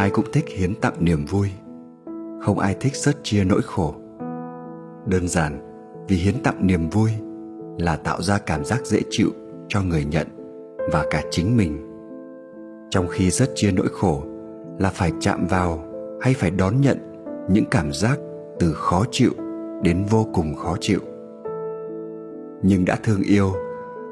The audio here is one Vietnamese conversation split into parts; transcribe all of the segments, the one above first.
ai cũng thích hiến tặng niềm vui. Không ai thích sớt chia nỗi khổ. Đơn giản, vì hiến tặng niềm vui là tạo ra cảm giác dễ chịu cho người nhận và cả chính mình. Trong khi rất chia nỗi khổ là phải chạm vào hay phải đón nhận những cảm giác từ khó chịu đến vô cùng khó chịu. Nhưng đã thương yêu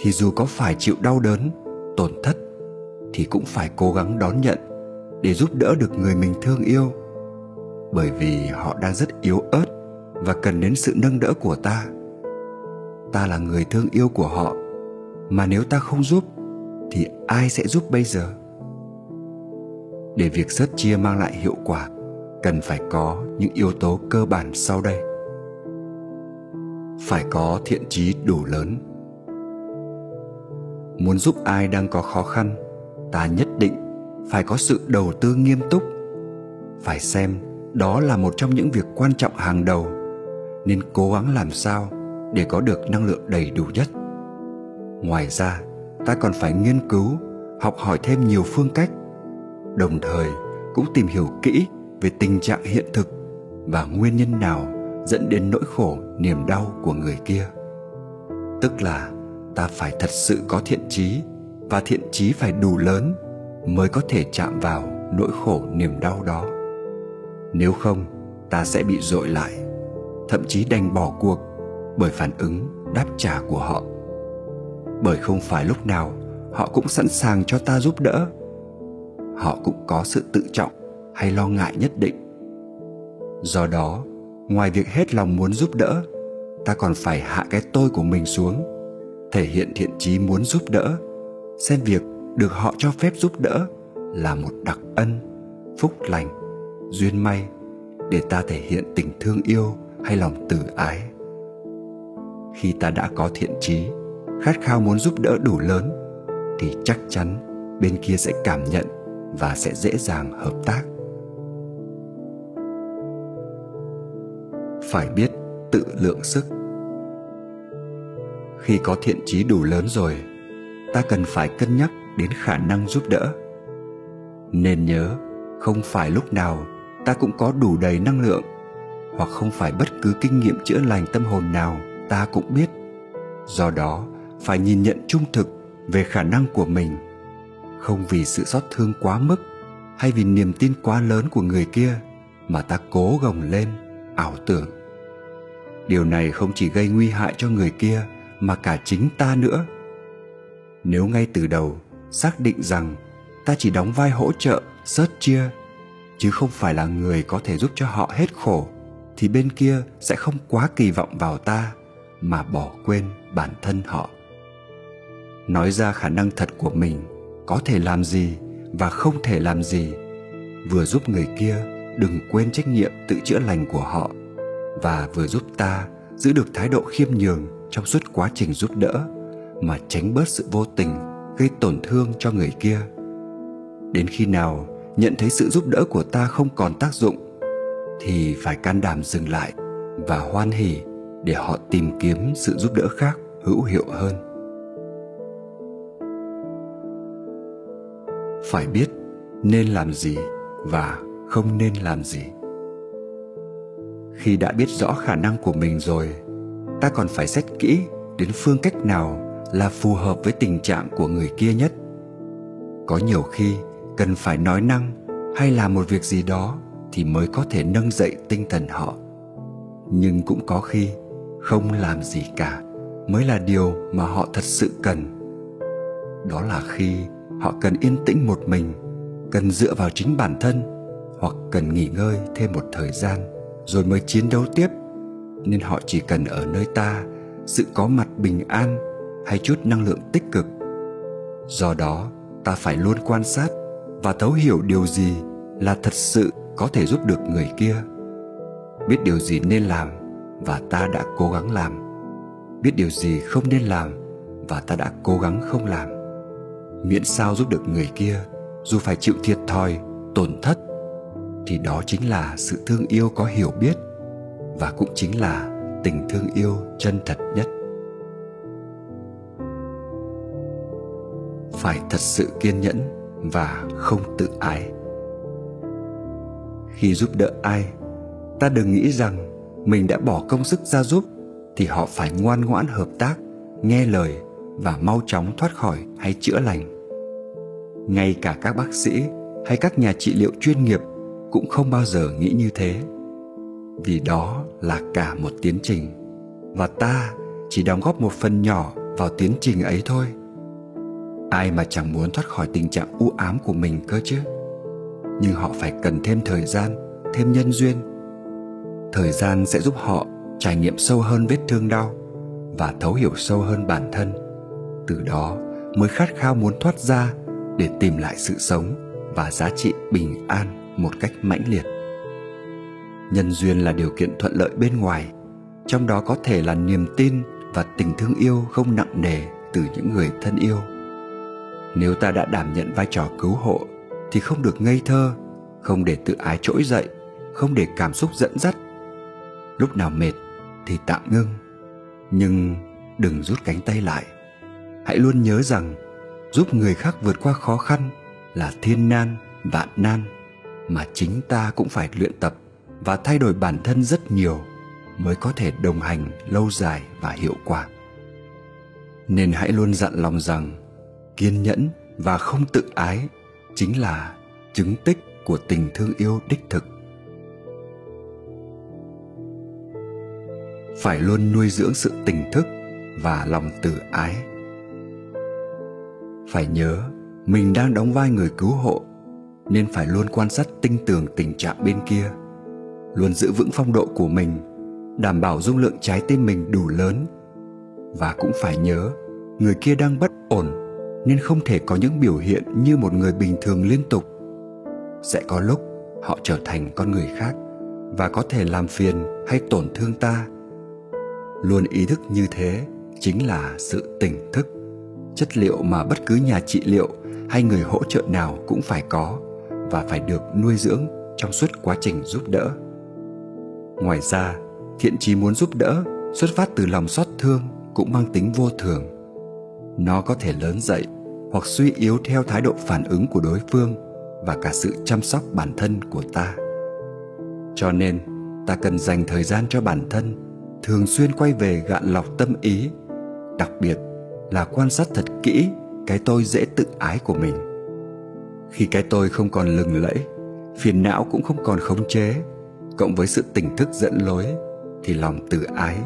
thì dù có phải chịu đau đớn, tổn thất thì cũng phải cố gắng đón nhận để giúp đỡ được người mình thương yêu. Bởi vì họ đang rất yếu ớt và cần đến sự nâng đỡ của ta. Ta là người thương yêu của họ, mà nếu ta không giúp, thì ai sẽ giúp bây giờ? Để việc sớt chia mang lại hiệu quả, cần phải có những yếu tố cơ bản sau đây. Phải có thiện chí đủ lớn. Muốn giúp ai đang có khó khăn, ta nhất định phải có sự đầu tư nghiêm túc. Phải xem đó là một trong những việc quan trọng hàng đầu, nên cố gắng làm sao để có được năng lượng đầy đủ nhất. Ngoài ra, ta còn phải nghiên cứu, học hỏi thêm nhiều phương cách, đồng thời cũng tìm hiểu kỹ về tình trạng hiện thực và nguyên nhân nào dẫn đến nỗi khổ, niềm đau của người kia. Tức là ta phải thật sự có thiện trí và thiện trí phải đủ lớn mới có thể chạm vào nỗi khổ niềm đau đó. Nếu không, ta sẽ bị dội lại, thậm chí đành bỏ cuộc bởi phản ứng đáp trả của họ. Bởi không phải lúc nào họ cũng sẵn sàng cho ta giúp đỡ. Họ cũng có sự tự trọng hay lo ngại nhất định. Do đó, ngoài việc hết lòng muốn giúp đỡ, ta còn phải hạ cái tôi của mình xuống, thể hiện thiện chí muốn giúp đỡ, xem việc được họ cho phép giúp đỡ là một đặc ân phúc lành duyên may để ta thể hiện tình thương yêu hay lòng từ ái. Khi ta đã có thiện trí, khát khao muốn giúp đỡ đủ lớn thì chắc chắn bên kia sẽ cảm nhận và sẽ dễ dàng hợp tác. Phải biết tự lượng sức. Khi có thiện trí đủ lớn rồi ta cần phải cân nhắc đến khả năng giúp đỡ. Nên nhớ, không phải lúc nào ta cũng có đủ đầy năng lượng, hoặc không phải bất cứ kinh nghiệm chữa lành tâm hồn nào ta cũng biết. Do đó, phải nhìn nhận trung thực về khả năng của mình. Không vì sự xót thương quá mức hay vì niềm tin quá lớn của người kia mà ta cố gồng lên, ảo tưởng. Điều này không chỉ gây nguy hại cho người kia mà cả chính ta nữa. Nếu ngay từ đầu xác định rằng ta chỉ đóng vai hỗ trợ, sớt chia, chứ không phải là người có thể giúp cho họ hết khổ, thì bên kia sẽ không quá kỳ vọng vào ta mà bỏ quên bản thân họ. Nói ra khả năng thật của mình, có thể làm gì và không thể làm gì, vừa giúp người kia đừng quên trách nhiệm tự chữa lành của họ và vừa giúp ta giữ được thái độ khiêm nhường trong suốt quá trình giúp đỡ mà tránh bớt sự vô tình gây tổn thương cho người kia. Đến khi nào nhận thấy sự giúp đỡ của ta không còn tác dụng, thì phải can đảm dừng lại và hoan hỉ để họ tìm kiếm sự giúp đỡ khác hữu hiệu hơn. Phải biết nên làm gì và không nên làm gì. Khi đã biết rõ khả năng của mình rồi, ta còn phải xét kỹ đến phương cách nào là phù hợp với tình trạng của người kia nhất. Có nhiều khi, cần phải nói năng hay làm một việc gì đó thì mới có thể nâng dậy tinh thần họ. Nhưng cũng có khi, không làm gì cả mới là điều mà họ thật sự cần. Đó là khi họ cần yên tĩnh một mình, cần dựa vào chính bản thân hoặc cần nghỉ ngơi thêm một thời gian rồi mới chiến đấu tiếp. Nên họ chỉ cần ở nơi ta, sự có mặt bình an hay chút năng lượng tích cực. Do đó, ta phải luôn quan sát và thấu hiểu điều gì là thật sự có thể giúp được người kia. Biết điều gì nên làm và ta đã cố gắng làm. Biết điều gì không nên làm và ta đã cố gắng không làm. Miễn sao giúp được người kia, dù phải chịu thiệt thòi, tổn thất, thì đó chính là sự thương yêu có hiểu biết và cũng chính là tình thương yêu chân thật nhất. Phải thật sự kiên nhẫn và không tự ái. Khi giúp đỡ ai, ta đừng nghĩ rằng mình đã bỏ công sức ra giúp thì họ phải ngoan ngoãn hợp tác, nghe lời và mau chóng thoát khỏi hay chữa lành. Ngay cả các bác sĩ hay các nhà trị liệu chuyên nghiệp cũng không bao giờ nghĩ như thế. Vì đó là cả một tiến trình và ta chỉ đóng góp một phần nhỏ vào tiến trình ấy thôi ai mà chẳng muốn thoát khỏi tình trạng u ám của mình cơ chứ? Nhưng họ phải cần thêm thời gian, thêm nhân duyên. Thời gian sẽ giúp họ trải nghiệm sâu hơn vết thương đau và thấu hiểu sâu hơn bản thân. Từ đó mới khát khao muốn thoát ra để tìm lại sự sống và giá trị bình an một cách mãnh liệt. Nhân duyên là điều kiện thuận lợi bên ngoài, trong đó có thể là niềm tin và tình thương yêu không nặng nề từ những người thân yêu nếu ta đã đảm nhận vai trò cứu hộ, thì không được ngây thơ, không để tự ái trỗi dậy, không để cảm xúc dẫn dắt. Lúc nào mệt thì tạm ngưng. Nhưng đừng rút cánh tay lại. Hãy luôn nhớ rằng giúp người khác vượt qua khó khăn là thiên nan, vạn nan, mà chính ta cũng phải luyện tập và thay đổi bản thân rất nhiều mới có thể đồng hành lâu dài và hiệu quả. Nên hãy luôn dặn lòng rằng kiên nhẫn và không tự ái chính là chứng tích của tình thương yêu đích thực. Phải luôn nuôi dưỡng sự tỉnh thức và lòng từ ái. Phải nhớ, mình đang đóng vai người cứu hộ, nên phải luôn quan sát tinh tường tình trạng bên kia, luôn giữ vững phong độ của mình, đảm bảo dung lượng trái tim mình đủ lớn. Và cũng phải nhớ, người kia đang bất ổn nên không thể có những biểu hiện như một người bình thường liên tục. Sẽ có lúc họ trở thành con người khác và có thể làm phiền hay tổn thương ta. Luôn ý thức như thế chính là sự tỉnh thức. Chất liệu mà bất cứ nhà trị liệu hay người hỗ trợ nào cũng phải có và phải được nuôi dưỡng trong suốt quá trình giúp đỡ. Ngoài ra, thiện trí muốn giúp đỡ, xuất phát từ lòng xót thương cũng mang tính vô thường. Nó có thể lớn dậy hoặc suy yếu theo thái độ phản ứng của đối phương và cả sự chăm sóc bản thân của ta. Cho nên, ta cần dành thời gian cho bản thân, thường xuyên quay về gạn lọc tâm ý, đặc biệt là quan sát thật kỹ cái tôi dễ tự ái của mình. Khi cái tôi không còn lừng lẫy, phiền não cũng không còn khống chế, cộng với sự tỉnh thức dẫn lối, thì lòng tự ái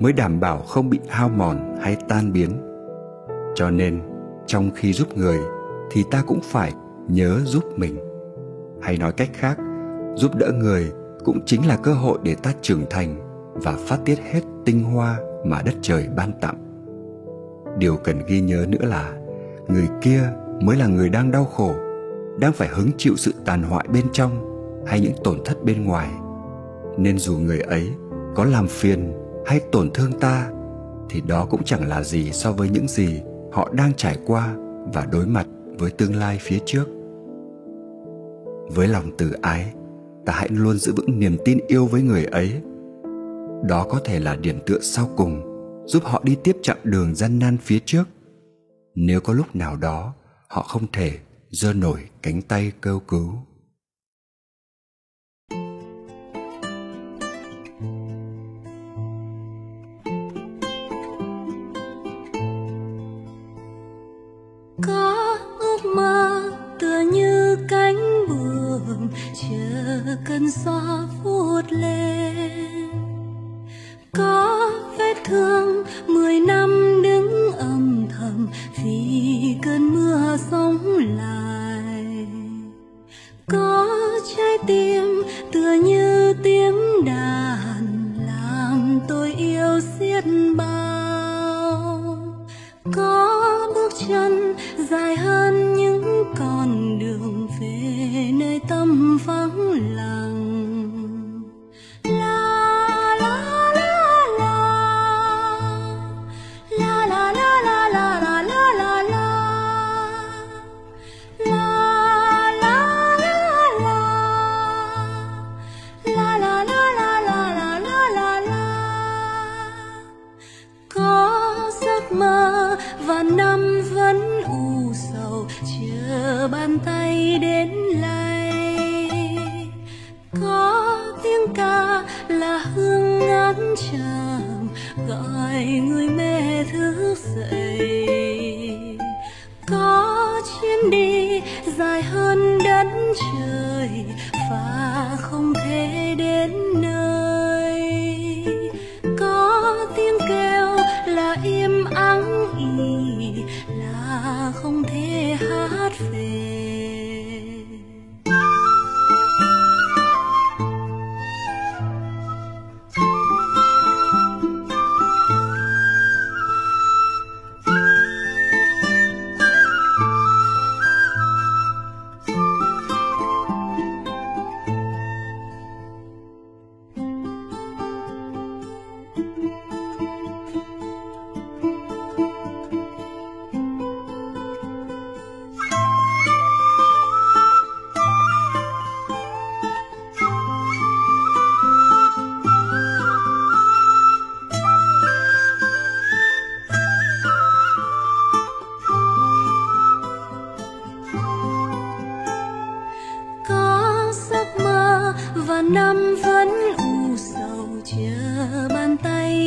mới đảm bảo không bị hao mòn hay tan biến. Cho nên trong khi giúp người, thì ta cũng phải nhớ giúp mình. Hay nói cách khác, giúp đỡ người cũng chính là cơ hội để ta trưởng thành và phát tiết hết tinh hoa mà đất trời ban tặng. Điều cần ghi nhớ nữa là, người kia mới là người đang đau khổ, đang phải hứng chịu sự tàn hoại bên trong hay những tổn thất bên ngoài. Nên dù người ấy có làm phiền hay tổn thương ta, thì đó cũng chẳng là gì so với những gì họ đang trải qua và đối mặt với tương lai phía trước. Với lòng từ ái, ta hãy luôn giữ vững niềm tin yêu với người ấy. Đó có thể là điểm tựa sau cùng giúp họ đi tiếp chặng đường gian nan phía trước. Nếu có lúc nào đó họ không thể giơ nổi cánh tay kêu cứu.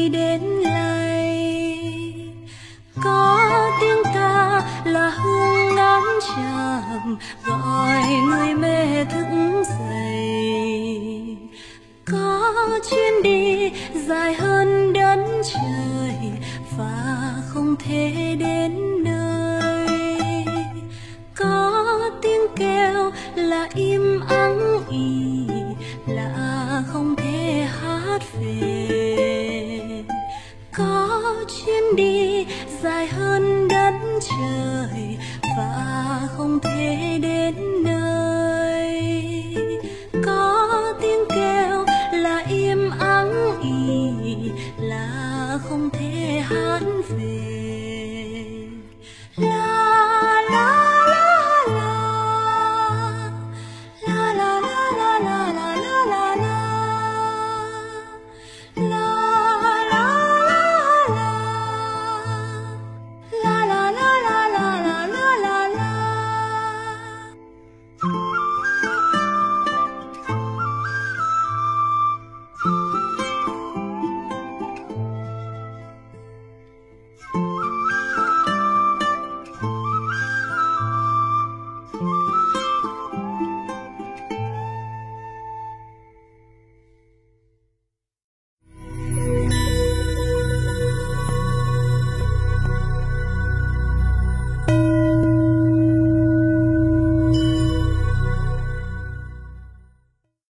đến lầy có tiếng ca là hương ngán trầm gọi người mê thức dậy. Có chuyến đi dài hơn đất trời, và không thể đến nơi. Có tiếng kêu là im ắng. 桥